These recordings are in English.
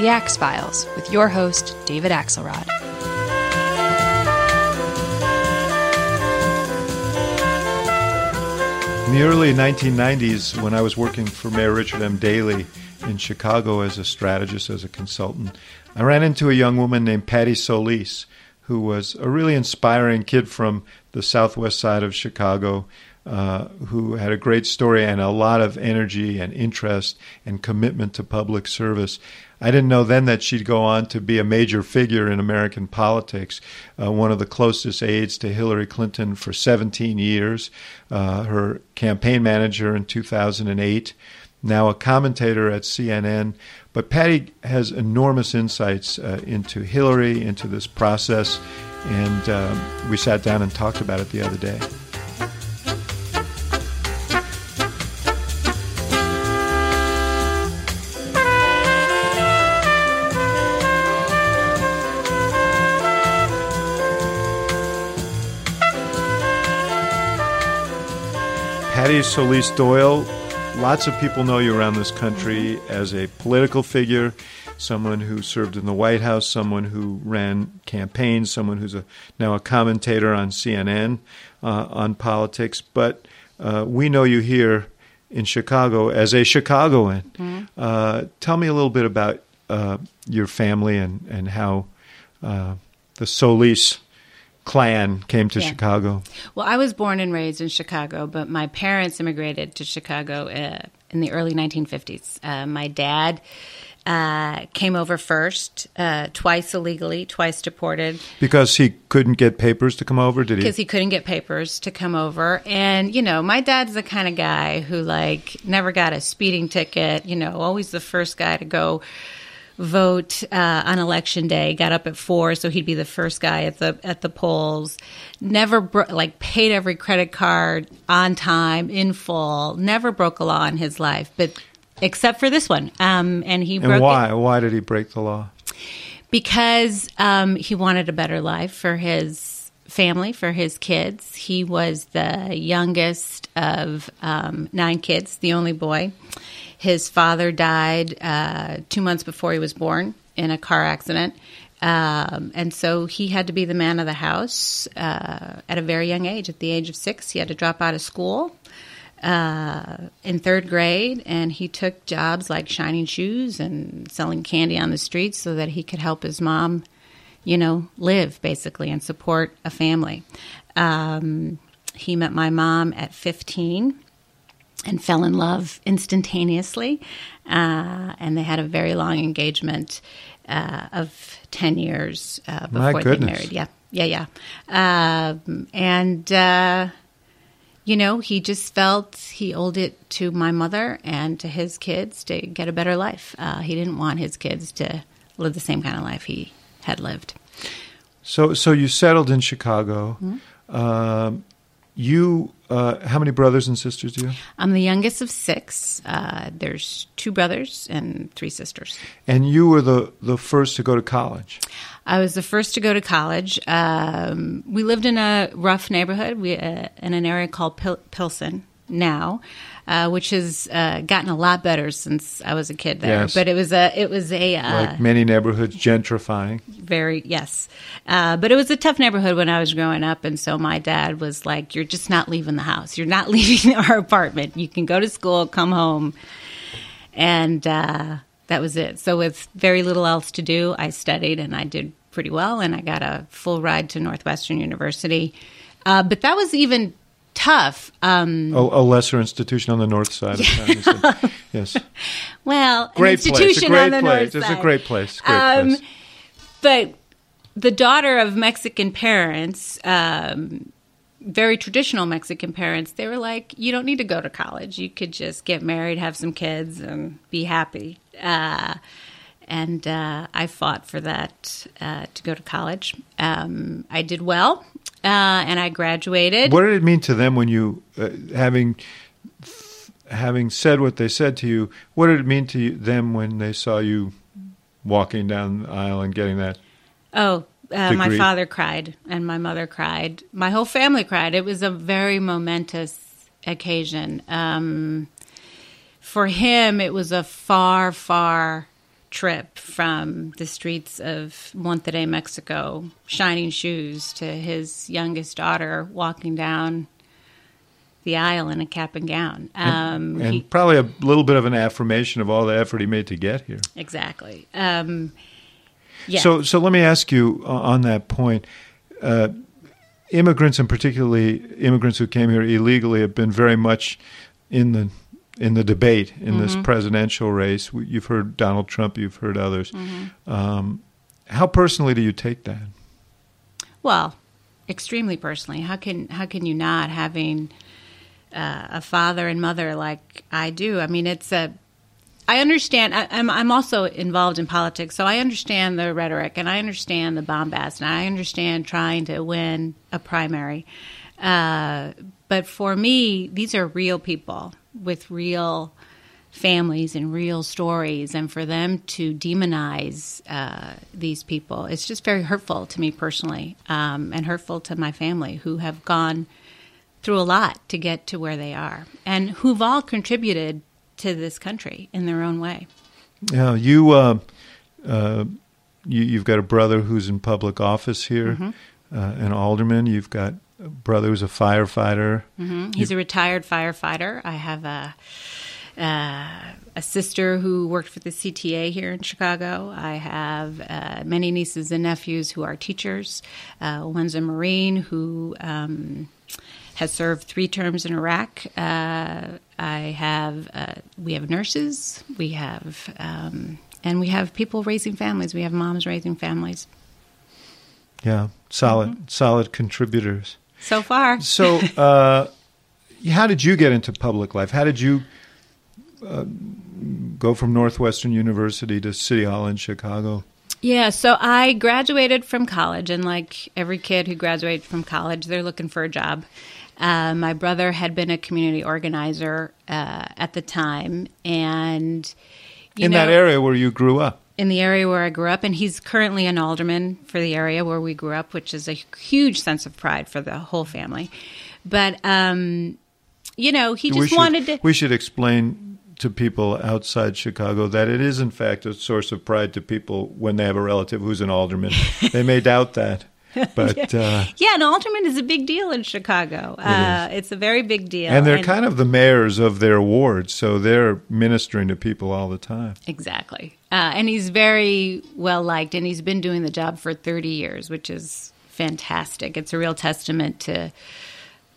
The Axe Files, with your host, David Axelrod. In the early 1990s, when I was working for Mayor Richard M. Daley in Chicago as a strategist, as a consultant, I ran into a young woman named Patti Solis, who was a really inspiring kid from the southwest side of Chicago uh, who had a great story and a lot of energy and interest and commitment to public service. I didn't know then that she'd go on to be a major figure in American politics, uh, one of the closest aides to Hillary Clinton for 17 years, uh, her campaign manager in 2008, now a commentator at CNN. But Patti has enormous insights uh, into Hillary, into this process, and um, we sat down and talked about it the other day. Solis Doyle, lots of people know you around this country as a political figure, someone who served in the White House, someone who ran campaigns, someone who's a, now a commentator on CNN uh, on politics. But uh, we know you here in Chicago as a Chicagoan. Mm-hmm. Uh, tell me a little bit about uh, your family and, and how uh, the Solis clan came to yeah. Chicago? Well, I was born and raised in Chicago, but my parents immigrated to Chicago uh, in the early 1950s. Uh, my dad uh, came over first, uh, twice illegally, twice deported. Because he couldn't get papers to come over, did he? Because he couldn't get papers to come over. And, you know, my dad's the kind of guy who, like, never got a speeding ticket, you know, always the first guy to go vote uh, on election day. Got up at four, so he'd be the first guy at the at the polls. Never bro- like paid every credit card on time in full. Never broke a law in his life, but except for this one. Um, and he and broke why? It. Why did he break the law? Because um, he wanted a better life for his family, for his kids. He was the youngest of um, nine kids, the only boy. His father died uh, two months before he was born in a car accident. Um, and so he had to be the man of the house uh, at a very young age. At the age of six, he had to drop out of school uh, in third grade, and he took jobs like shining shoes and selling candy on the streets so that he could help his mom, you know, live basically and support a family. Um, he met my mom at 15 and fell in love instantaneously. Uh, and they had a very long engagement uh, of 10 years uh, before they married. Yeah, yeah, yeah. Um, and, uh, you know, he just felt he owed it to my mother and to his kids to get a better life. Uh, he didn't want his kids to live the same kind of life he had lived. So, so you settled in Chicago. Mm-hmm. Um, you, uh, how many brothers and sisters do you have? I'm the youngest of six. Uh, there's two brothers and three sisters. And you were the, the first to go to college. I was the first to go to college. Um, we lived in a rough neighborhood we, uh, in an area called Pil- Pilsen now uh, which has uh, gotten a lot better since I was a kid there. Yes. But it was a it was a uh, like many neighborhoods gentrifying. Very yes, uh, but it was a tough neighborhood when I was growing up, and so my dad was like, "You're just not leaving the house. You're not leaving our apartment. You can go to school, come home," and uh, that was it. So with very little else to do, I studied and I did pretty well, and I got a full ride to Northwestern University. Uh, but that was even tough. Um, a, a, lesser institution on the north side of town. yes. Well, great an institution place. On the place. north It's side. a great place. Great Um, place. But the daughter of Mexican parents, um, very traditional Mexican parents, they were like, you don't need to go to college. You could just get married, have some kids, and be happy. Uh, and uh, I fought for that uh, to go to college. Um, I did well, uh, and I graduated. What did it mean to them when you, uh, having having said what they said to you, what did it mean to you, them when they saw you walking down the aisle and getting that? Oh, uh, my father cried and my mother cried. My whole family cried. It was a very momentous occasion. Um, for him, it was a far, far trip from the streets of Monterrey, Mexico, shining shoes, to his youngest daughter walking down the aisle in a cap and gown. Um, And he- probably a little bit of an affirmation of all the effort he made to get here. exactly. Um, yeah. So, so let me ask you uh, on that point. Uh, immigrants, and particularly immigrants who came here illegally, have been very much in the in the debate in this Mm-hmm. presidential race. You've heard Donald Trump. You've heard others. Mm-hmm. Um, how personally do you take that? Well, extremely personally. How can how can you not having uh, a father and mother like I do? I mean, it's a. I understand. I, I'm I'm also involved in politics, so I understand the rhetoric and I understand the bombast, and I understand trying to win a primary. Uh, but for me, these are real people with real families and real stories, and for them to demonize uh, these people, it's just very hurtful to me personally, um, and hurtful to my family who have gone through a lot to get to where they are, and who've all contributed to this country in their own way. Yeah, you, uh, uh, you you've got a brother who's in public office here, Mm-hmm. uh, an alderman. You've got brother who's a firefighter. Mhm. He's a retired firefighter. I have a uh, a sister who worked for the CTA here in Chicago. I have uh, many nieces and nephews who are teachers. Uh, one's a Marine who um, has served three terms in Iraq. Uh, I have uh, we have nurses. We have um, and we have people raising families. We have moms raising families. Yeah, solid, Mm-hmm. solid contributors. So far, So, uh, how did you get into public life? How did you uh, go from Northwestern University to City Hall in Chicago? Yeah, so I graduated from college, and like every kid who graduates from college, they're looking for a job. Uh, my brother had been a community organizer uh, at the time, and in know, that area where you grew up. In the area where I grew up, and he's currently an alderman for the area where we grew up, which is a huge sense of pride for the whole family. But um, you know, he just should, wanted to. We should explain to people outside Chicago that it is, in fact, a source of pride to people when they have a relative who's an alderman. they may doubt that, but uh, Yeah, an alderman is a big deal in Chicago. uh, it's a very big deal, and they're kind of the mayors of their wards, so they're ministering to people all the time. Exactly. Uh, and he's very well liked, and he's been doing the job for 30 years, which is fantastic. It's a real testament to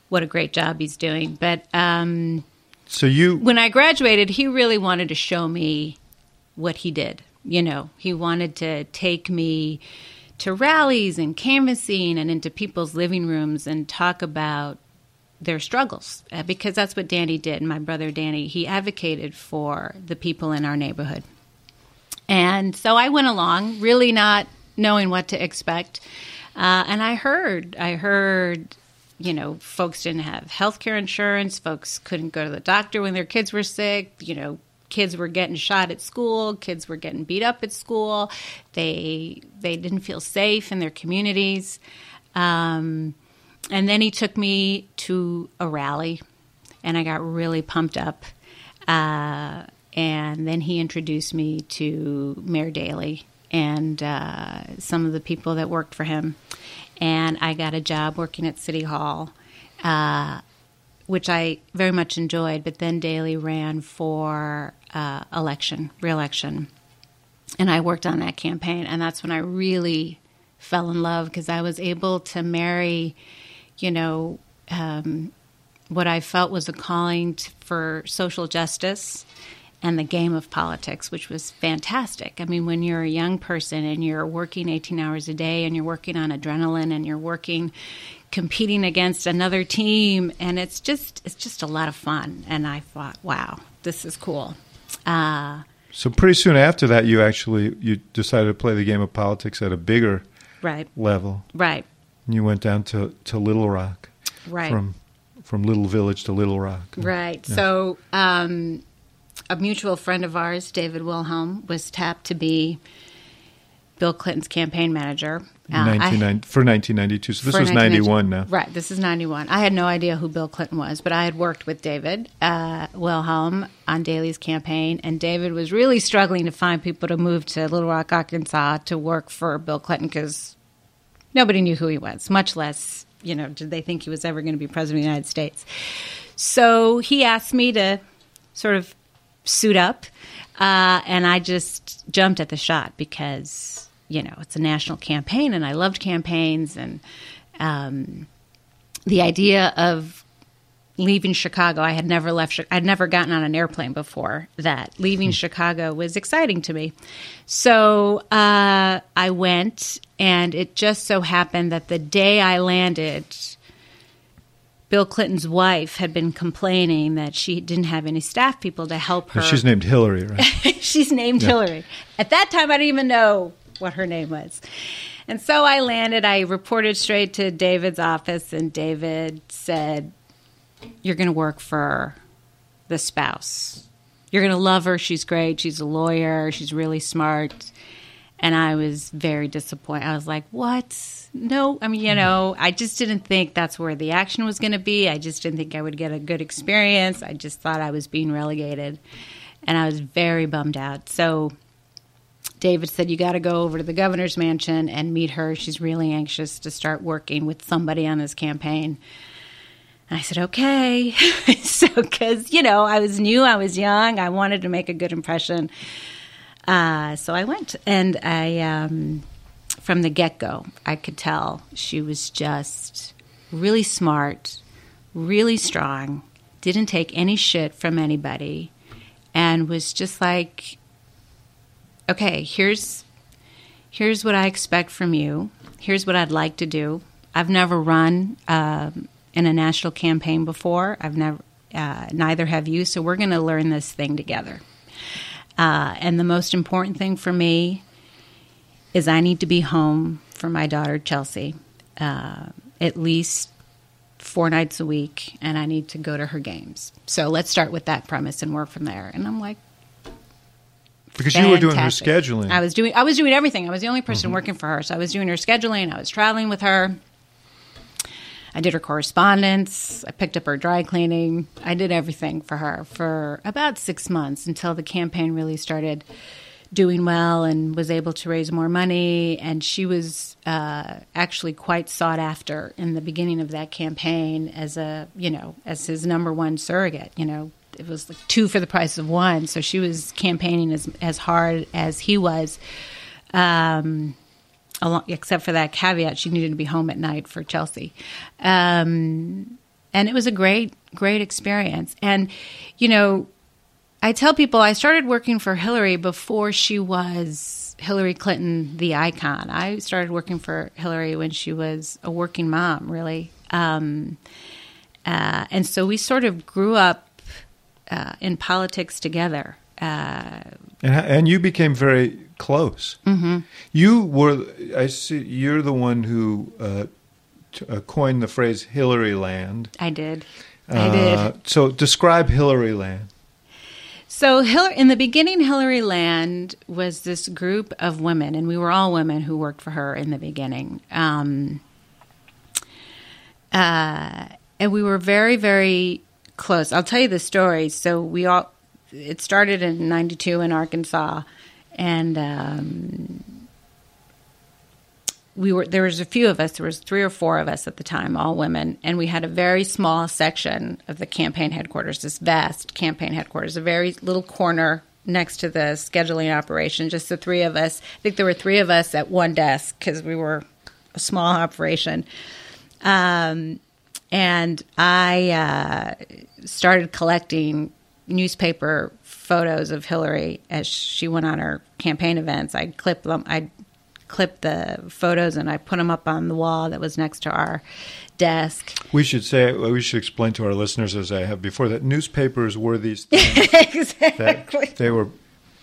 what a great job he's doing. But um, So you when I graduated, he really wanted to show me what he did. You know, he wanted to take me to rallies and canvassing and into people's living rooms and talk about their struggles uh, because that's what Danny did. And my brother Danny, he advocated for the people in our neighborhood. And so I went along, really not knowing what to expect. Uh, and I heard, I heard, you know, folks didn't have health care insurance, folks couldn't go to the doctor when their kids were sick, you know, kids were getting shot at school, kids were getting beat up at school. They they didn't feel safe in their communities. Um, and then he took me to a rally, and I got really pumped up. Uh, and then he introduced me to Mayor Daley and uh, some of the people that worked for him. And I got a job working at City Hall, uh, which I very much enjoyed. But then Daley ran for uh, election, reelection, and I worked on that campaign. And that's when I really fell in love because I was able to marry, you know, um, what I felt was a calling t- for social justice and the game of politics, which was fantastic. I mean, when you're a young person and you're working 18 hours a day and you're working on adrenaline and you're working competing against another team and it's just it's just a lot of fun and I thought, wow, this is cool. Uh, so pretty soon after that you actually you decided to play the game of politics at a bigger right. level. Right. And you went down to, to Little Rock. Right. From from Little Village to Little Rock. Right. So um, a mutual friend of ours, David Wilhelm, was tapped to be Bill Clinton's campaign manager. In Uh, I- for 1992. So this was 91 now. Right, this is 91. I had no idea who Bill Clinton was, but I had worked with David uh, Wilhelm on Daley's campaign, and David was really struggling to find people to move to Little Rock, Arkansas to work for Bill Clinton because nobody knew who he was, much less, you know, did they think he was ever going to be president of the United States. So he asked me to sort of suit up, uh, and I just jumped at the shot because, you know, it's a national campaign, and I loved campaigns, and um, the idea of leaving Chicago, I had never left. I'd never gotten on an airplane before. That leaving Chicago was exciting to me. So uh, I went, and it just so happened that the day I landed, Bill Clinton's wife had been complaining that she didn't have any staff people to help her. She's named Hillary, right? She's named Hillary. At that time, I didn't even know what her name was. And so I landed. I reported straight to David's office, and David said, You're going to work for the spouse. You're going to love her. She's great. She's a lawyer. She's really smart. And I was very disappointed. I was like, What? No. I mean, you know, I just didn't think that's where the action was going to be. I just didn't think I would get a good experience. I just thought I was being relegated. And I was very bummed out. So David said, You got to go over to the governor's mansion and meet her. She's really anxious to start working with somebody on this campaign. And I said, Okay. so, because, you know, I was new, I was young, I wanted to make a good impression. Uh, so I went, and I, um, from the get go, I could tell she was just really smart, really strong, didn't take any shit from anybody, and was just like, okay, here's here's what I expect from you. Here's what I'd like to do. I've never run um, in a national campaign before. I've never, uh, neither have you. So we're going to learn this thing together. Uh, and the most important thing for me is I need to be home for my daughter Chelsea uh, at least four nights a week, and I need to go to her games. So let's start with that premise and work from there. And I'm like, Because you were doing her scheduling. I was doing I was doing everything. I was the only person working for her. So I was doing her scheduling, I was traveling with her. I did her correspondence, I picked up her dry cleaning. I did everything for her for about 6 months until the campaign really started doing well and was able to raise more money and she was uh, actually quite sought after in the beginning of that campaign as a you know as his number one surrogate you know it was like two for the price of one so she was campaigning as as hard as he was um, along, except for that caveat she needed to be home at night for Chelsea um, and it was a great great experience and you know I tell people I started working for Hillary before she was Hillary Clinton, the icon. I started working for Hillary when she was a working mom, really. Um, uh, and so we sort of grew up uh, in politics together. Uh, And, and you became very close. Mm-hmm. You were, I see, you're the one who uh, t- uh, coined the phrase Hillary Land. I did. I did. Uh, so describe Hillary Land. So, Hillary, in the beginning, Hillary Land was this group of women, and we were all women who worked for her in the beginning. Um, uh, and we were very, very close. I'll tell you the story. So, we all, it started in 92 in Arkansas, and um, we were there was a few of us there was three or four of us at the time all women and we had a very small section of the campaign headquarters this vast campaign headquarters a very little corner next to the scheduling operation just the three of us i think there were three of us at one desk because we were a small operation um, and I uh, started collecting newspaper photos of Hillary as she went on her campaign events. I'd clip them. I'd clip the photos and I put them up on the wall that was next to our desk. We should say we should explain to our listeners, as I have before, that newspapers were these things exactly. they were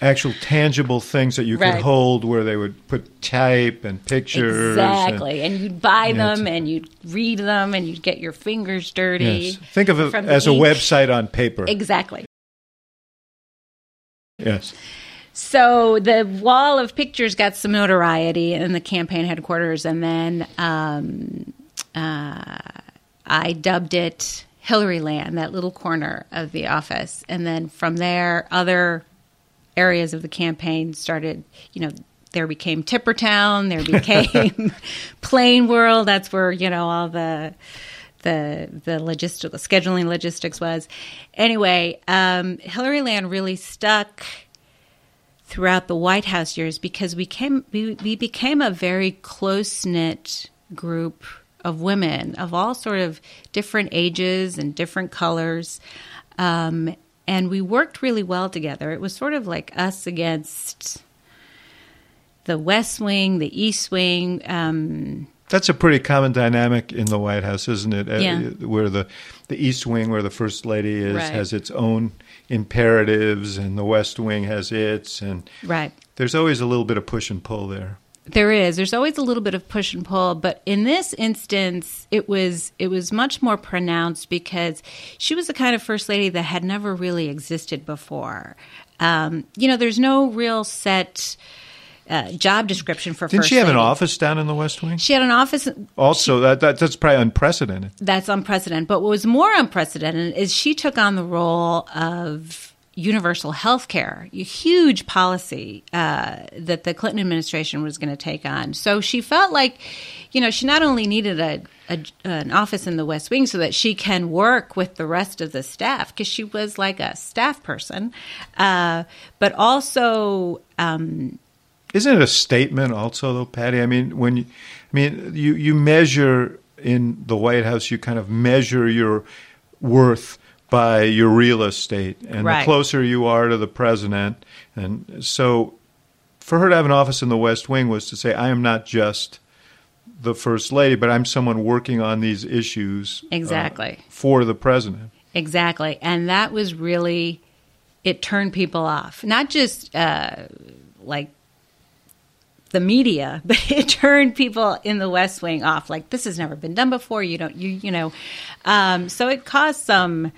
actual tangible things that you could hold, where they would put type and pictures. Exactly, and, you'd buy them and you'd read them and you'd get your fingers dirty. yes. Think of it as a ink. website on paper. Exactly. yes. So the wall of pictures got some notoriety in the campaign headquarters, and then um, uh, I dubbed it Hillary Land, that little corner of the office. And then from there, other areas of the campaign started, you know, there became Tippertown, there became Plain World. That's where, you know, all the the the logistic scheduling logistics was. Anyway, um, Hillary Land really stuck throughout the White House years because we came we, we became a very close knit group of women of all sort of different ages and different colors. Um, and we worked really well together. It was sort of like us against the West Wing, the East Wing. Um, That's a pretty common dynamic in the White House, isn't it? Uh, Yeah. Where the the East Wing, where the First Lady is, Right. has its own imperatives, and the West Wing has its, and right. there's always a little bit of push and pull there. There is. There's always a little bit of push and pull, but in this instance, it was it was much more pronounced because she was the kind of first lady that had never really existed before. Um, you know, there's no real set uh, job description for. Didn't she have an office down in the West Wing? She had an office. Also, that, that that's probably unprecedented. That's unprecedented. But what was more unprecedented is she took on the role of universal health care, a huge policy uh, that the Clinton administration was going to take on. So she felt like, you know, she not only needed a, a an office in the West Wing so that she can work with the rest of the staff because she was like a staff person, uh, but also. Um, Isn't it a statement also, though, Patti? I mean, when you, I mean, you you measure in the White House, you kind of measure your worth by your real estate, and Right. the closer you are to the president, and so for her to have an office in the West Wing was to say, I am not just the first lady, but I'm someone working on these issues uh, Exactly. for the president. Exactly. And that was really, it turned people off. Not just uh, like the media, but it turned people in the West Wing off. Like, this has never been done before. You don't, you, you know. Um, so it caused some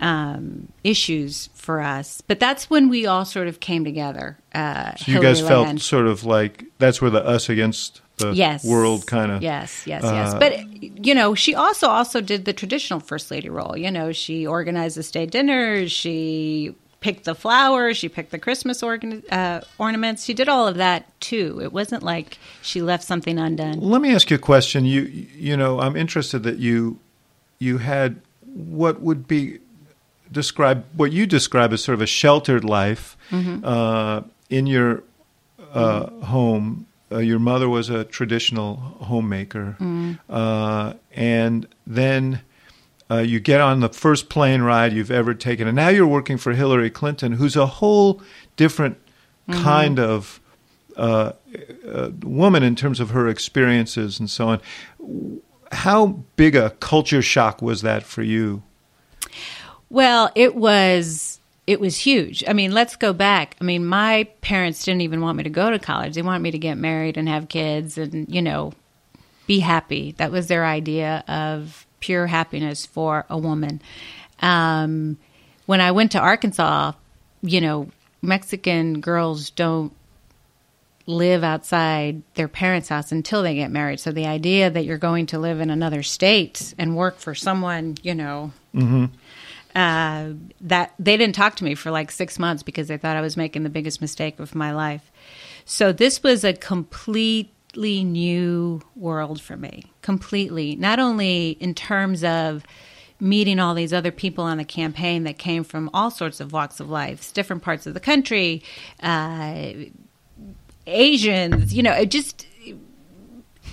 um, issues for us. But that's when we all sort of came together. Uh, So you guys felt sort of like that's where the us against the yes world kind of yes yes uh, yes but you know she also also did the traditional first lady role you know she organized the state dinners she picked the flowers she picked the christmas organ- uh, ornaments she did all of that too it wasn't like she left something undone Let me ask you a question. You you know, I'm interested that you you had what would be describe what you describe as sort of a sheltered life uh, in your uh, home. Uh, your mother was a traditional homemaker, uh, and then uh, you get on the first plane ride you've ever taken, and now you're working for Hillary Clinton, who's a whole different kind of uh, uh, woman in terms of her experiences and so on. How big a culture shock was that for you? Well, it was it was huge. I mean, let's go back. I mean, my parents didn't even want me to go to college. They wanted me to get married and have kids and, you know, be happy. That was their idea of pure happiness for a woman. Um, when I went to Arkansas, you know, Mexican girls don't live outside their parents' house until they get married. So the idea that you're going to live in another state and work for someone, you know, uh, that they didn't talk to me for like six months because they thought I was making the biggest mistake of my life. So this was a completely new world for me. Completely, not only in terms of meeting all these other people on the campaign that came from all sorts of walks of life, different parts of the country, uh, Asians, you know, it just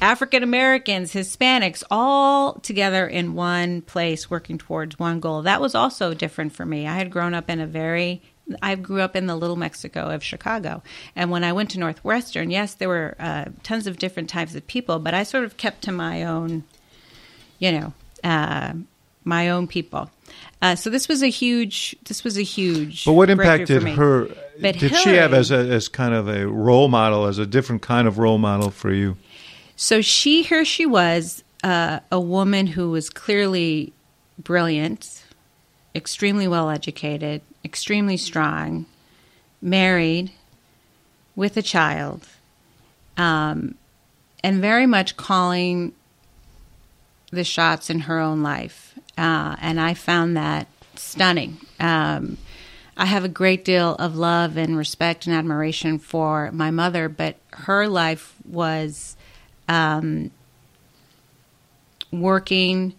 African Americans, Hispanics, all together in one place working towards one goal. That was also different for me. I had grown up in a very I grew up in the little Mexico of Chicago. And when I went to Northwestern, yes, there were uh, tons of different types of people, but I sort of kept to my own, you know, uh, my own people. Uh, so this was a huge. This was a huge. But what impact did her? But did she have as a as kind of a role model, as a different kind of role model for you? So she, here she was, uh, a woman who was clearly brilliant, extremely well educated, extremely strong, married, with a child, um, and very much calling the shots in her own life. Uh, and I found that stunning. Um, I have a great deal of love and respect and admiration for my mother, but her life was um, working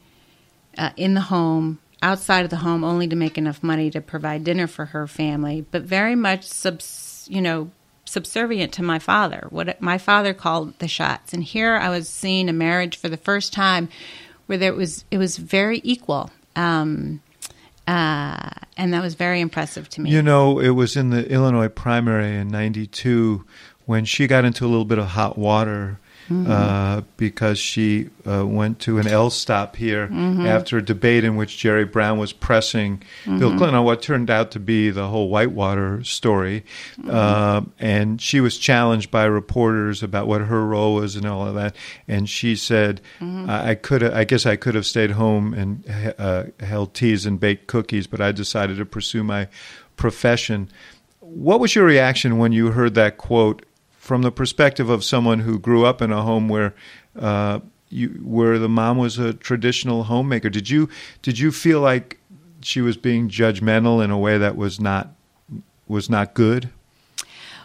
uh, in the home, outside of the home, only to make enough money to provide dinner for her family, but very much subs, you know, subservient to my father. What my father called the shots, and here I was seeing a marriage for the first time where there was it was very equal. Um, uh, and that was very impressive to me. You know, it was in the Illinois primary in '92 when she got into a little bit of hot water uh, because she uh, went to an L stop here after a debate in which Jerry Brown was pressing Bill Clinton on what turned out to be the whole Whitewater story, uh, and she was challenged by reporters about what her role was and all of that, and she said, "I, I could, I guess, I could have stayed home and uh, held teas and baked cookies, but I decided to pursue my profession." What was your reaction when you heard that quote from the perspective of someone who grew up in a home where uh, you, where the mom was a traditional homemaker? Did you did you feel like she was being judgmental in a way that was not was not good?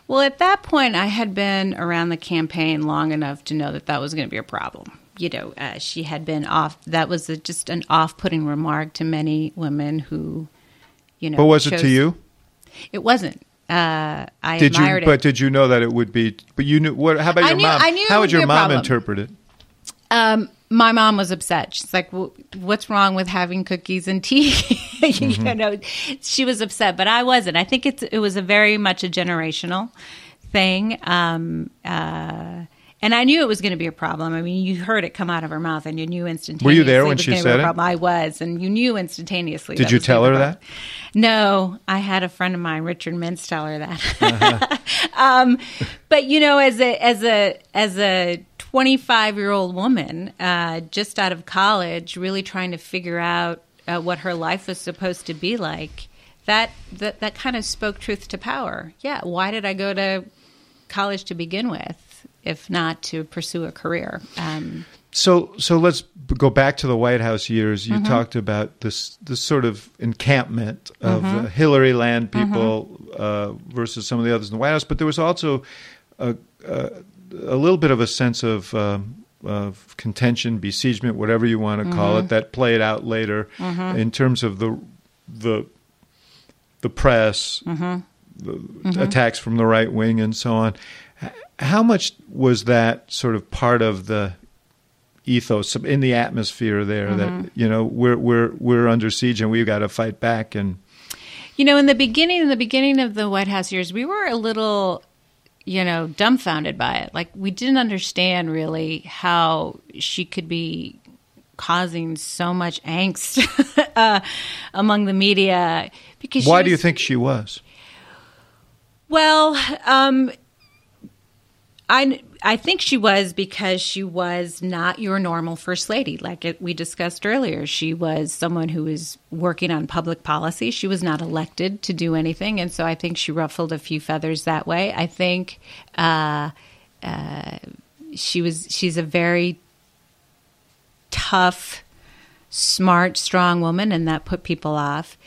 Well, at that point, I had been around the campaign long enough to know that that was going to be a problem. You know, uh, she had been off. That was a, just an off-putting remark to many women who, you know. What was it to you? It wasn't. Uh, I Did you? admired But did you know that it would be? But you knew. What? How about your knew- mom? I knew how would your mom problem. interpret it? Um, my mom was upset. She's like, well, "What's wrong with having cookies and tea?" Mm-hmm. you know, she was upset, but I wasn't. I think it's it was a very much a generational thing. Um, uh, and I knew it was going to be a problem. I mean, you heard it come out of her mouth, and you knew instantaneously. Were you there when she said it? I was, and you knew instantaneously. Did you tell her that? No, I had a friend of mine, Richard Mintz, tell her that. Uh-huh. um, but you know, as a as a as a 25 year old woman, uh, just out of college, really trying to figure out uh, what her life was supposed to be like, that that that kind of spoke truth to power. Yeah, why did I go to college to begin with, if not to pursue a career? Um, So, so let's go back to the White House years. Mm-hmm. You talked about this, this sort of encampment of Mm-hmm. uh, Hillary land people uh, versus some of the others in the White House, but there was also a, a, a little bit of a sense of, um, of contention, besiegement, whatever you want to call Mm-hmm. it, that played out later in terms of the the the press, Mm-hmm. the attacks from the right wing, and so on. How much was that sort of part of the ethos in the atmosphere there Mm-hmm. that you know we're we're we're under siege and we've got to fight back and You know, in the beginning, in the beginning of the White House years, we were a little, you know, dumbfounded by it. Like we didn't understand really how she could be causing so much angst uh, among the media. Because why do you think she was Well, um, I I think she was because she was not your normal first lady, like it, we discussed earlier. She was someone who was working on public policy. She was not elected to do anything, and so I think she ruffled a few feathers that way. I think uh, uh, she was she's a very tough, smart, strong woman, and that put people off.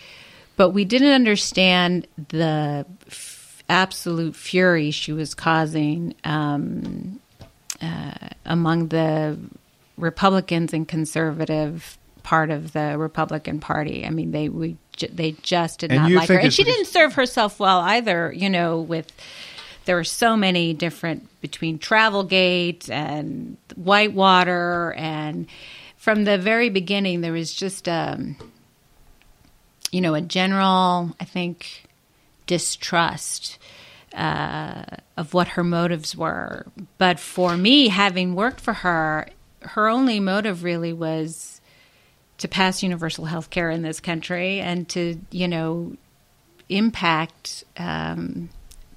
But we didn't understand the absolute fury she was causing um, uh, among the Republicans and conservative part of the Republican Party. I mean, they we ju- they just did And not like her, and she didn't serve herself well either. You know, with there were so many different between Travelgate and Whitewater, and from the very beginning, there was just um, you know a general, I think, distrust. Uh, of what her motives were. But for me, having worked for her, her only motive really was to pass universal health care in this country and to, you know, impact um,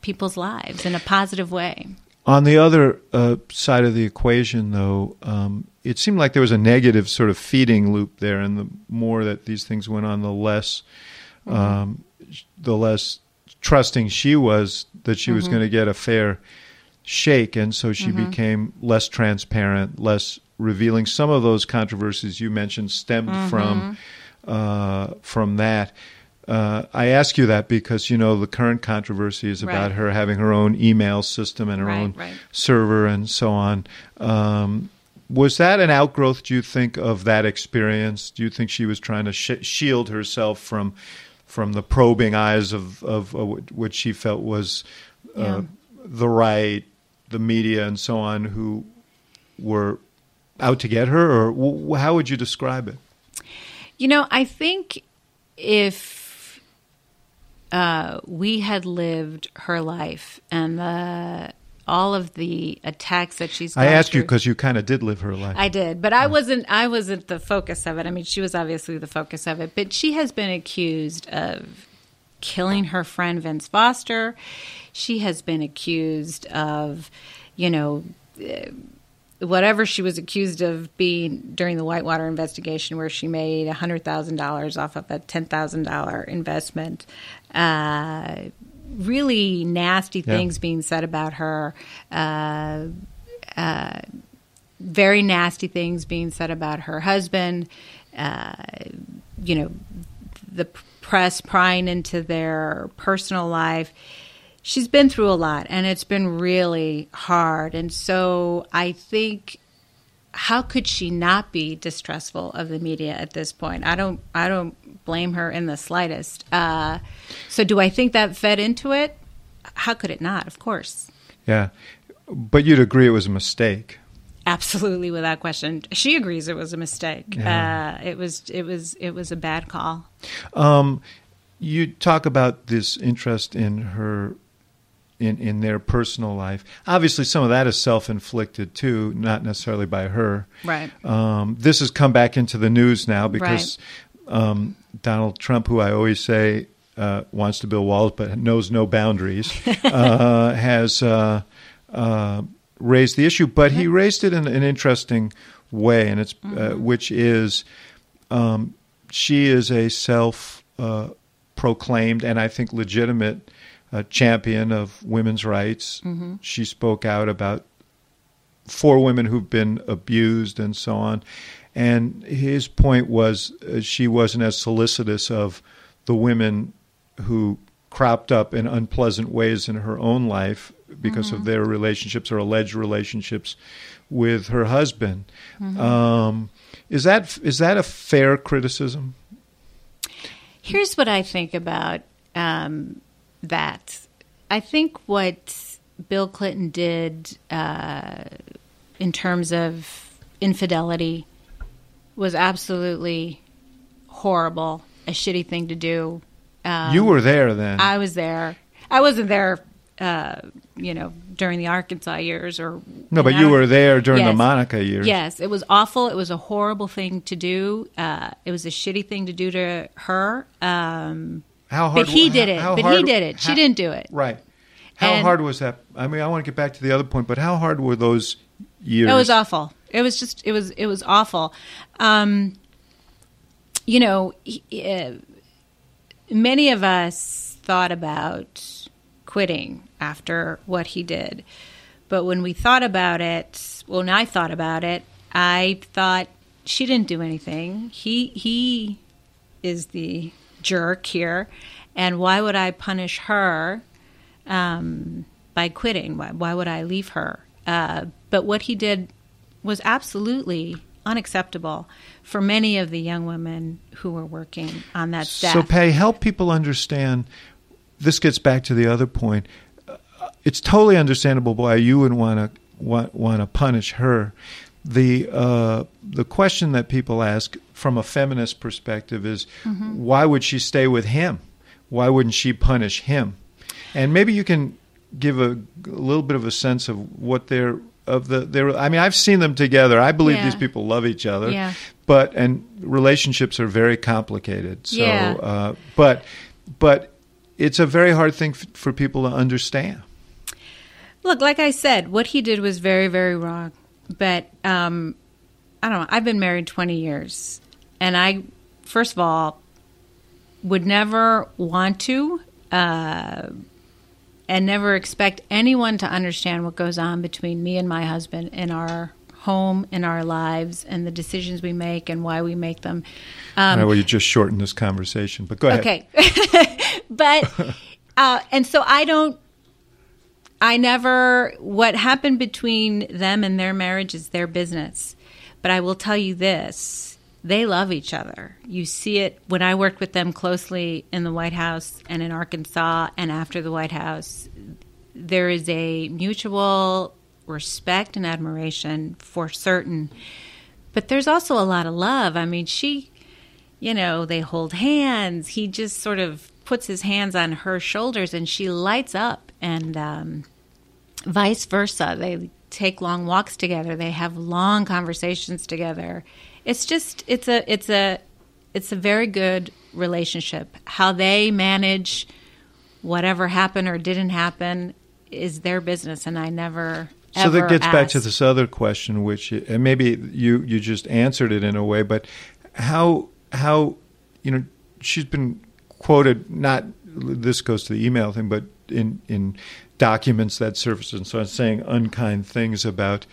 people's lives in a positive way. On the other uh, side of the equation, though, um, it seemed like there was a negative sort of feeding loop there, and the more that these things went on, the less, mm-hmm. um, the less trusting she was that she mm-hmm. was going to get a fair shake, and so she mm-hmm. became less transparent, less revealing. Some of those controversies you mentioned stemmed mm-hmm. from uh, from that. Uh, I ask you that because you know the current controversy is about right. her having her own email system and her right, own right. server and so on. Um, was that an outgrowth, do you think, of that experience? Do you think she was trying to sh- shield herself from from the probing eyes of, of, of what she felt was uh, yeah. the right, the media, and so on, who were out to get her, or w- how would you describe it? You know, I think if uh, we had lived her life and the all of the attacks that she's. I asked through, you because you kind of did live her life. I did, but I wasn't. I wasn't the focus of it. I mean, she was obviously the focus of it, but she has been accused of killing her friend Vince Foster. She has been accused of, you know. Uh, whatever she was accused of being during the Whitewater investigation, where she made hundred thousand dollars off of a ten thousand dollar investment, uh, really nasty things yeah. being said about her. Uh, uh, very nasty things being said about her husband. Uh, you know, the press prying into their personal life she's been through a lot and it's been really hard. And so I think how could she not be distrustful of the media at this point? I don't I don't blame her in the slightest. Uh, so do I think that fed into it? How could it not? Of course. Yeah. But you'd agree it was a mistake. Absolutely, without question. She agrees it was a mistake. Yeah. Uh, it was it was it was a bad call. Um, you talk about this interest in her in, in their personal life. Obviously, some of that is self inflicted too, not necessarily by her. Right. Um, this has come back into the news now because right. um, Donald Trump, who I always say uh, wants to build walls but knows no boundaries, uh, has uh, uh, raised the issue. But he raised it in an interesting way, and it's uh, mm-hmm. which is um, she is a self uh, proclaimed and I think legitimate a champion of women's rights. Mm-hmm. She spoke out about four women who've been abused and so on. And his point was uh, she wasn't as solicitous of the women who cropped up in unpleasant ways in her own life because mm-hmm. of their relationships or alleged relationships with her husband. Mm-hmm. Um, is that is that a fair criticism? Here's what I think about um, that. I think what Bill Clinton did uh, in terms of infidelity was absolutely horrible, a shitty thing to do. Um, you were there then. I was there. I wasn't there, uh, you know, during the Arkansas years or. No, but you were there during yes. the Monica years. Yes, it was awful. It was a horrible thing to do. Uh, it was a shitty thing to do to her. Um, how hard? But he did it. But hard, he did it. She didn't do it. Right. How and hard was that? I mean, I want to get back to the other point, but how hard were those years? It was awful. It was just. It was. It was awful. Um, you know, uh, many of us thought about quitting after what he did, but when we thought about it, well, when I thought about it, I thought she didn't do anything. He he is the jerk here, and why would I punish her um, by quitting? Why, why, would I leave her? Uh, but what he did was absolutely unacceptable for many of the young women who were working on that staff. So, Pay, help people understand. This gets back to the other point. it's totally understandable why you wouldn't want to want, want to punish her. The uh, the question that people ask from a feminist perspective is, why would she stay with him? Why wouldn't she punish him? And maybe you can give a, a little bit of a sense of what they're of the their. I mean, I've seen them together. I believe Yeah. these people love each other. Yeah. But and relationships are very complicated. So, Yeah. uh, but but it's a very hard thing f- for people to understand. Look, like I said, what he did was very, very wrong. But um, I don't know. I've been married 20 years. And I, first of all, would never want to uh, and never expect anyone to understand what goes on between me and my husband in our home, in our lives, and the decisions we make and why we make them. I know you just shortened this conversation, but go ahead. Okay. but, uh, and so I don't, I never, what happened between them and their marriage is their business. But I will tell you this they love each other. You see it when I worked with them closely in the White House and in Arkansas and after the White House. There is a mutual respect and admiration for certain. But there's also a lot of love. I mean, she you know, they hold hands. He just sort of puts his hands on her shoulders and she lights up, and um, vice versa. They take long walks together. They have long conversations together. It's just it's a it's a it's a very good relationship. How they manage whatever happened or didn't happen is their business, and I never. So that gets back to this other question, which and maybe you you just answered it in a way, but how how you know she's been quoted not this goes to the email thing, but in in documents that surface and so on, saying unkind things about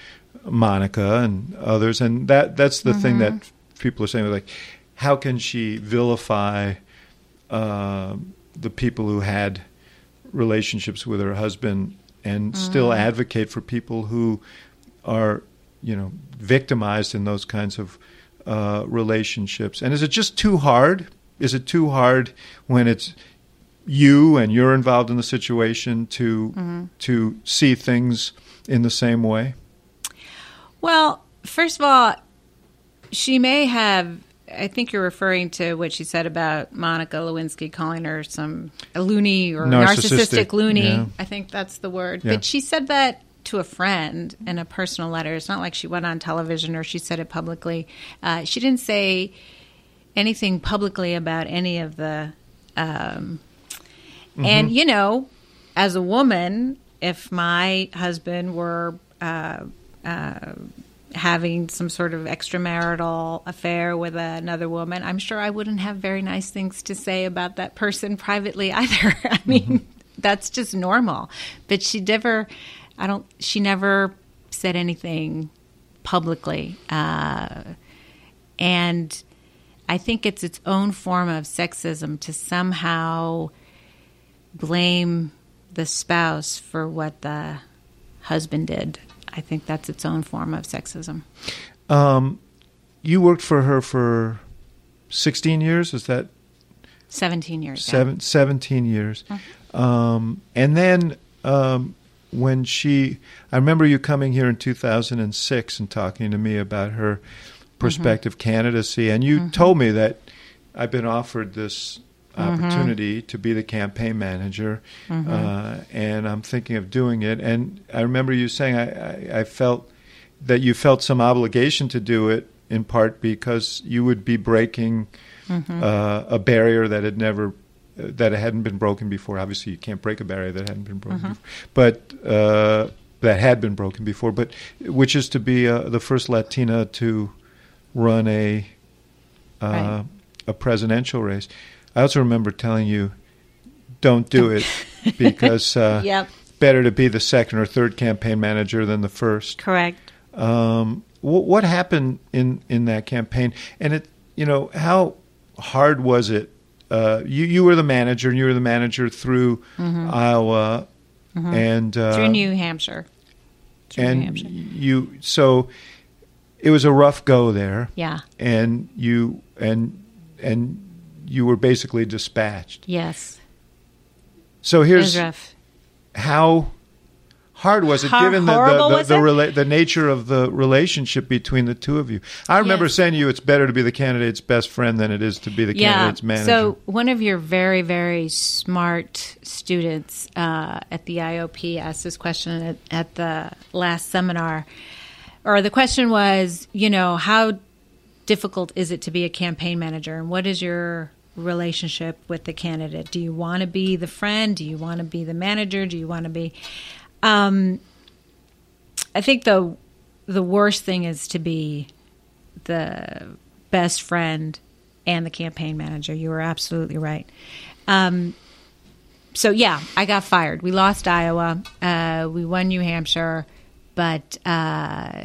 Monica and others, and that that's the thing that people are saying like, how can she vilify uh, the people who had relationships with her husband and still advocate for people who are, you know, victimized in those kinds of uh, relationships. And is it just too hard? Is it too hard when it's you and you're involved in the situation to to see things in the same way? Well, first of all, she may have. I think you're referring to what she said about Monica Lewinsky calling her some a loony or Narcissistic, narcissistic, loony. yeah. I think that's the word. Yeah. But she said that to a friend in a personal letter. It's not like she went on television or she said it publicly. Uh, she didn't say anything publicly about any of the. Um, And you know, as a woman, if my husband were uh, uh, having some sort of extramarital affair with another woman, I'm sure I wouldn't have very nice things to say about that person privately either. I mean, that's just normal. But she never, I don't, she never said anything publicly. Uh, and I think it's its own form of sexism to somehow blame the spouse for what the husband did. I think that's its own form of sexism. Um, you worked for her for 16 years. Is that 17 years. yeah. 17 years. Um, and then um, when she, I remember you coming here in 2006 and talking to me about her prospective candidacy, and you told me that I've been offered this opportunity to be the campaign manager, uh, and I'm thinking of doing it. And I remember you saying I, I, I felt that you felt some obligation to do it in part because you would be breaking uh, a barrier that had never that hadn't been broken before. Obviously, you can't break a barrier that hadn't been broken, before. but uh, that had been broken before. But which is to be uh, the first Latina to run a uh, Right. a presidential race. I also remember telling you, "Don't do it," because uh, Yep. better to be the second or third campaign manager than the first. Correct. Um, what, what happened in, in that campaign? And it, you know, how hard was it? Uh, you you were the manager, and you were the manager through Iowa, and uh, Mm-hmm. Through New Hampshire. Through New and Hampshire. you. So it was a rough go there, Yeah. and you and and you were basically dispatched. Yes. So here's how hard was it, How given the the, the, the, rela- the nature of the relationship between the two of you? I remember Yes. saying to you, it's better to be the candidate's best friend than it is to be the candidate's manager. So one of your very, very smart students uh, at the IOP asked this question at, at the last seminar, or the question was, you know, how difficult is it to be a campaign manager, and what is your relationship with the candidate? Do you want to be the friend? Do you want to be the manager? Do you want to be? Um, I think the the worst thing is to be the best friend and the campaign manager. You are absolutely right. Um, so yeah, I got fired. We lost Iowa. Uh, we won New Hampshire, but uh,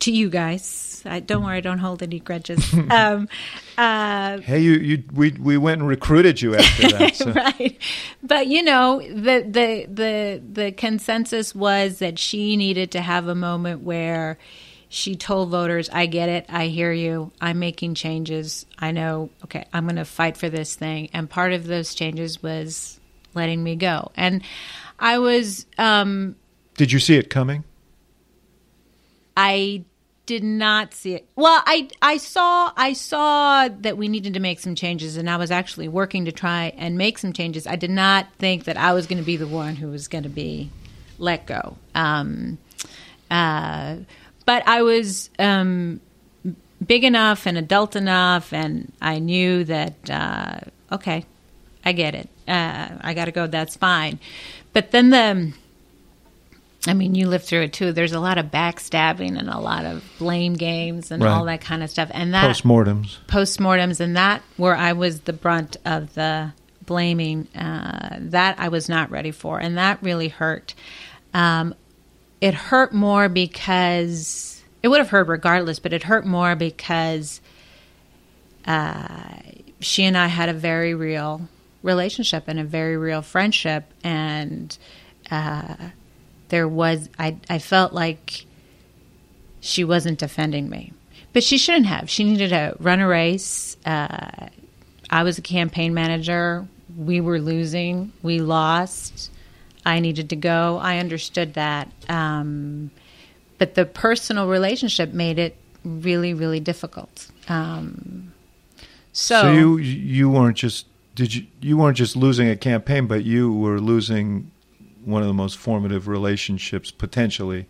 to you guys, I, don't worry, I don't hold any grudges. um, uh, hey, you, you we we went and recruited you after that. So. right but you know the the the the consensus was that she needed to have a moment where she told voters i get it i hear you i'm making changes i know okay i'm going to fight for this thing and part of those changes was letting me go and i was um Did you see it coming? I did not see it. Well, I I saw I saw that we needed to make some changes, and I was actually working to try and make some changes. I did not think that I was going to be the one who was going to be let go. Um, uh, but I was um, big enough and adult enough, and I knew that uh, okay, I get it. Uh, I got to go. That's fine. But then the I mean, you lived through it too. There's a lot of backstabbing and a lot of blame games and Right. all that kind of stuff. And that Postmortems. postmortems and that where I was the brunt of the blaming, uh, that I was not ready for, and that really hurt. Um, it hurt more because it would have hurt regardless, but it hurt more because uh, she and I had a very real relationship and a very real friendship, and uh, there was I I felt like she wasn't defending me, but she shouldn't have. She needed to run a race. Uh, I was a campaign manager. We were losing. We lost. I needed to go. I understood that. Um, but the personal relationship made it really, really difficult. Um, so, So you you weren't just did you you weren't just losing a campaign, but you were losing one of the most formative relationships potentially.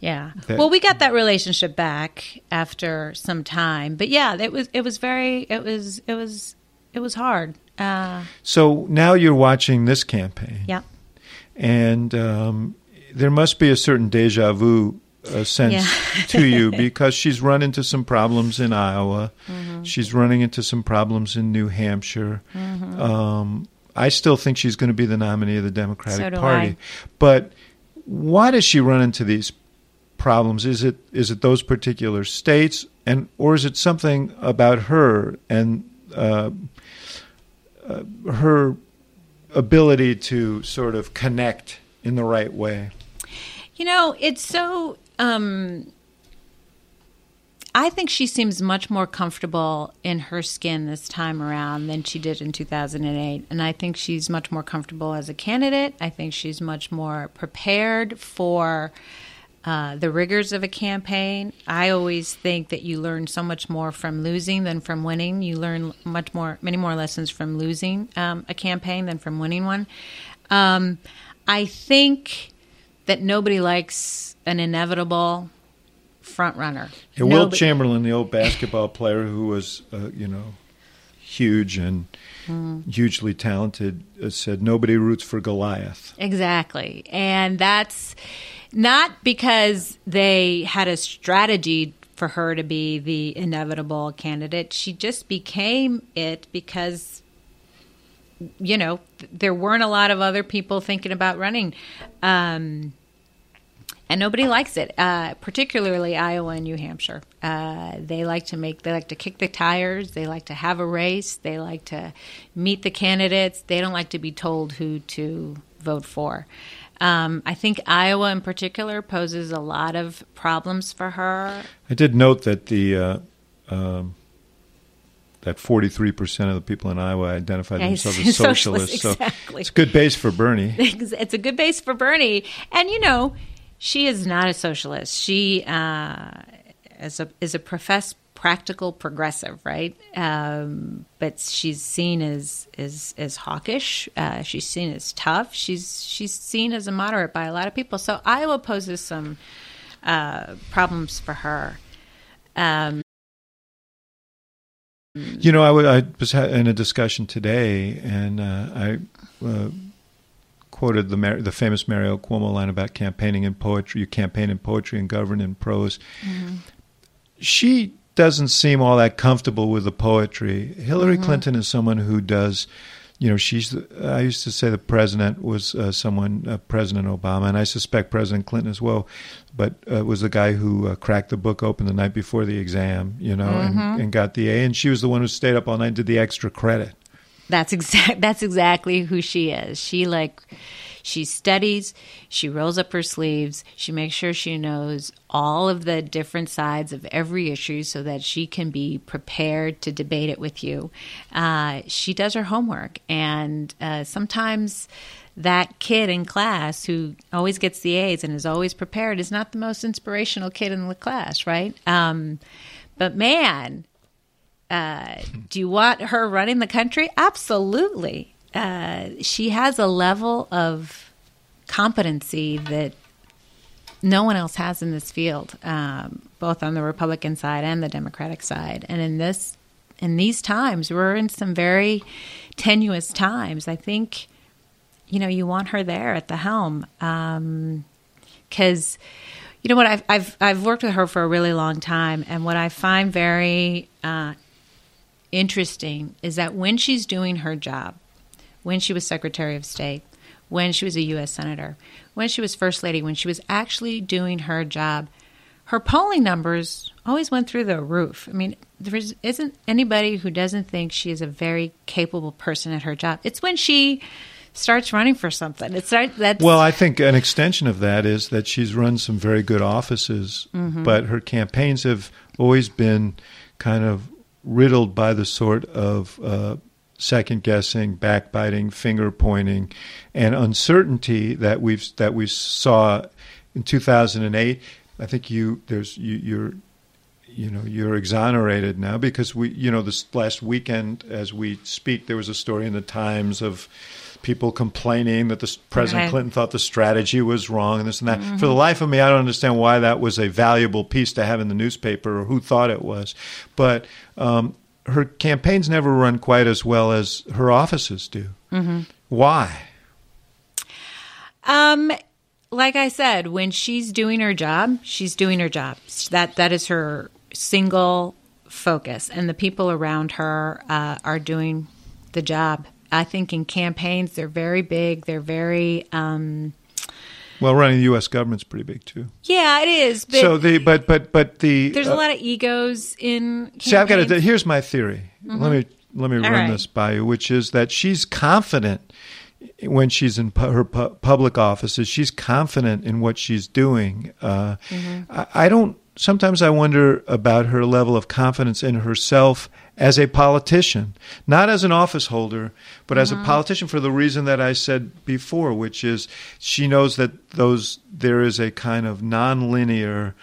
yeah. that- well, we got that relationship back after some time, but yeah, it was it was very it was it was it was hard. Uh, So now you're watching this campaign, yeah. and um, there must be a certain deja vu uh, sense Yeah. to you because she's run into some problems in Iowa, Mm-hmm. she's running into some problems in New Hampshire. Um, I still think she's going to be the nominee of the Democratic So Party, I. but why does she run into these problems? Is it is it those particular states, and or is it something about her and uh, uh, her ability to sort of connect in the right way? You know, it's so. Um, I think she seems much more comfortable in her skin this time around than she did in 2008. And I think she's much more comfortable as a candidate. I think she's much more prepared for uh, the rigors of a campaign. I always think that you learn so much more from losing than from winning. You learn much more, many more lessons from losing um, a campaign than from winning one. Um, I think that nobody likes an inevitable front runner. Yeah, Wilt Nobody- Chamberlain, the old basketball player who was, uh, you know, huge and hugely talented, uh, said nobody roots for Goliath. Exactly. And that's not because they had a strategy for her to be the inevitable candidate. She just became it because, you know, there weren't a lot of other people thinking about running. Um, and nobody likes it, uh, particularly Iowa and New Hampshire. Uh, they like to make, they like to kick the tires. They like to have a race. They like to meet the candidates. They don't like to be told who to vote for. Um, I think Iowa, in particular, poses a lot of problems for her. I did note that the uh, um, that 43% of the people in Iowa identify Yeah, themselves as socialist, socialists. So exactly. it's a good base for Bernie. it's a good base for Bernie. And you know, she is not a socialist. She uh, is a is a professed practical progressive, right? Um, but she's seen as as as hawkish. Uh, she's seen as tough. She's she's seen as a moderate by a lot of people. So Iowa poses some uh, problems for her. Um, You know, I, w- I was in a discussion today, and uh, I uh, quoted the Mar- the famous Mario Cuomo line about campaigning in poetry. You campaign in poetry and govern in prose. She doesn't seem all that comfortable with the poetry. Hillary Clinton is someone who does. You know, she's. The, I used to say the president was uh, someone, uh, President Obama, and I suspect President Clinton as well. But uh, was the guy who uh, cracked the book open the night before the exam, you know, and, and got the A. And she was the one who stayed up all night and did the extra credit. That's exact. That's exactly who she is. She like, she studies. She rolls up her sleeves. She makes sure she knows all of the different sides of every issue, so that she can be prepared to debate it with you. Uh, she does her homework, and uh, sometimes that kid in class who always gets the A's and is always prepared is not the most inspirational kid in the class, right? Um, but man, uh, do you want her running the country? Absolutely. Uh, she has a level of competency that no one else has in this field, um, both on the Republican side and the Democratic side. And in this, in these times, we're in some very tenuous times. I think, you know, you want her there at the helm because you know what I've, I've I've worked with her for a really long time, and what I find very uh, interesting is that when she's doing her job, when she was Secretary of State, when she was a U.S. Senator, when she was First Lady, when she was actually doing her job, her polling numbers always went through the roof. I mean, there isn't anybody who doesn't think she is a very capable person at her job. It's when she starts running for something. It's start, that's Well, I think an extension of that is that she's run some very good offices, Mm-hmm. but her campaigns have always been kind of riddled by the sort of uh, second guessing, backbiting, finger pointing, and uncertainty that we've that we saw in 2008. I think you there's you, you're you know you're exonerated now because we you know this last weekend as we speak there was a story in the Times of people complaining that the President Right. Clinton thought the strategy was wrong and this and that. For the life of me, I don't understand why that was a valuable piece to have in the newspaper or who thought it was. But um, her campaigns never run quite as well as her offices do. Why? Um, like I said, when she's doing her job, she's doing her job. That that is her single focus, and the people around her uh, are doing the job. I think in campaigns, they're very big. They're very, um, Well, running the U.S. government's pretty big too. yeah, it is. But so the but but but the there's uh, a lot of egos in. See, I've got to. Here's my theory. Let me let me run right. this by you, which is that she's confident when she's in pu- her pu- public offices. She's confident in what she's doing. Uh, I, I don't. Sometimes I wonder about her level of confidence in herself as a politician, not as an office holder, but as a mm-hmm. politician for the reason that I said before, which is she knows that those there is a kind of nonlinear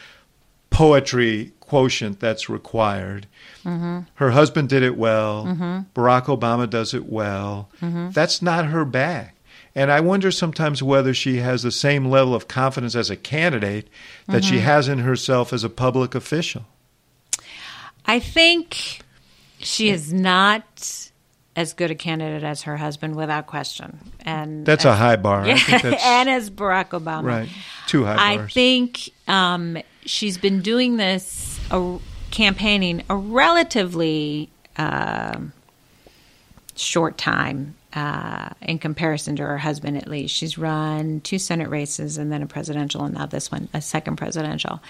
poetry quotient that's required. Mm-hmm. Her husband did it well. Mm-hmm. Barack Obama does it well. That's not her bag. And I wonder sometimes whether she has the same level of confidence as a candidate that she has in herself as a public official. I think she is not as good a candidate as her husband, without question. And That's a high bar. That's and as Barack Obama. right. Too high I bars. think um, she's been doing this campaigning a relatively um short time uh, in comparison to her husband. At least she's run two Senate races and then a presidential, and now this one, a second presidential.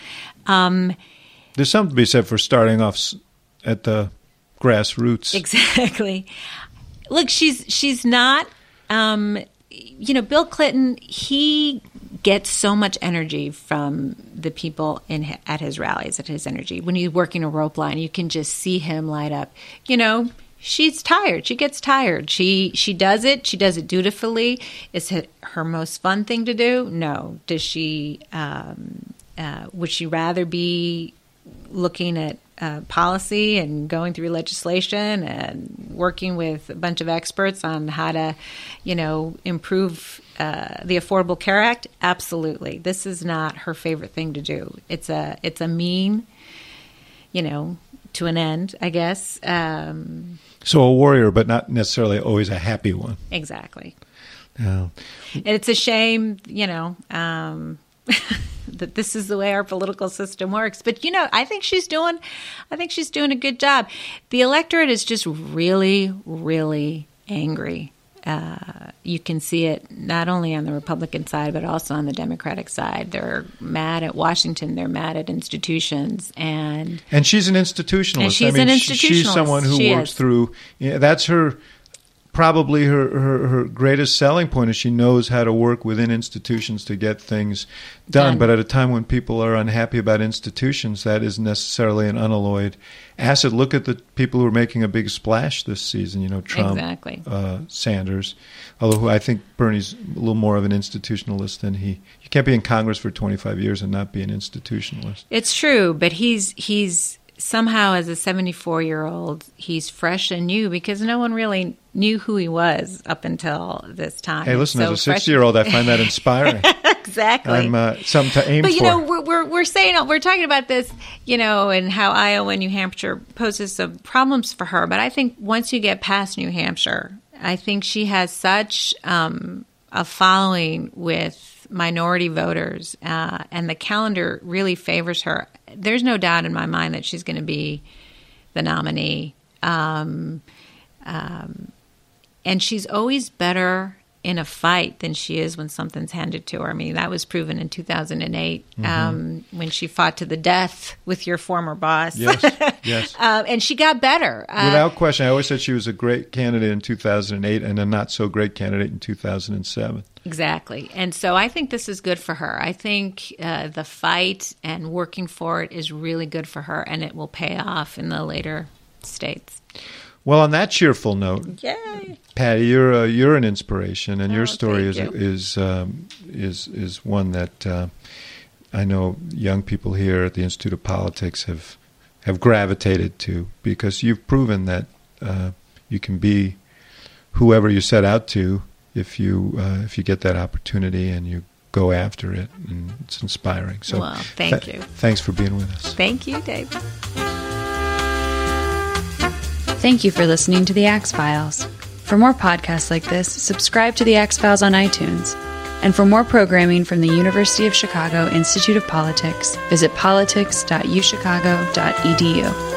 Um, There's something to be said for starting off at the grassroots. Exactly. Look, she's she's not. Um, you know, Bill Clinton. He gets so much energy from the people in at his rallies at his energy when he's working a rope line you can just see him light up you know she's tired she gets tired she she does it she does it dutifully is it her most fun thing to do no does she um, uh, would she rather be looking at uh, policy and going through legislation and working with a bunch of experts on how to, you know, improve uh, the Affordable Care Act? Absolutely. This is not her favorite thing to do. It's a it's a mean, you know, to an end, I guess. Um, so a warrior, but not necessarily always a happy one. Exactly. Yeah. And it's a shame, you know. Um, that this is the way our political system works. But you know, I think she's doing I think she's doing a good job. The electorate is just really, really angry. Uh, you can see it not only on the Republican side, but also on the Democratic side. They're mad at Washington. They're mad at institutions, and and she's an institutionalist. And she's I mean, an institutionalist. She's someone who She works is. through. Yeah, that's her. Probably her, her, her greatest selling point is she knows how to work within institutions to get things done. Done. But at a time when people are unhappy about institutions, that isn't necessarily an unalloyed asset. Look at the people who are making a big splash this season. You know, Trump, Exactly. uh, Sanders. Although I think Bernie's a little more of an institutionalist than he. You can't be in Congress for 25 years and not be an institutionalist. It's true, but he's he's somehow as a 74 year old he's fresh and new because no one really knew who he was up until this time. Hey, listen, So as a fresh- 60 year old, I find that inspiring. exactly. I'm uh, something to aim but you for. know, we're, we're we're saying we're talking about this, you know, and how Iowa and New Hampshire poses some problems for her. But I think once you get past New Hampshire, I think she has such um, a following with minority voters, uh, and the calendar really favors her. There's no doubt in my mind that she's going to be the nominee. Um, um, and she's always better in a fight than she is when something's handed to her. I mean, that was proven in 2008 Mm-hmm. um, when she fought to the death with your former boss. Yes, yes. um, and she got better. Uh, Without question, I always said she was a great candidate in 2008 and a not so great candidate in 2007. Exactly. And so I think this is good for her. I think uh, the fight and working for it is really good for her, and it will pay off in the later states. Well, on that cheerful note, Yay! Patti, you're uh, you're an inspiration, and your Oh, story is you. is um, is is one that uh, I know young people here at the Institute of Politics have have gravitated to because you've proven that uh, you can be whoever you set out to if you uh, if you get that opportunity and you go after it, and it's inspiring. So, Well, thank th- you. Thanks for being with us. Thank you, Dave. Thank you for listening to The Axe Files. For more podcasts like this, subscribe to The Axe Files on iTunes. And for more programming from the University of Chicago Institute of Politics, visit politics.uchicago.edu.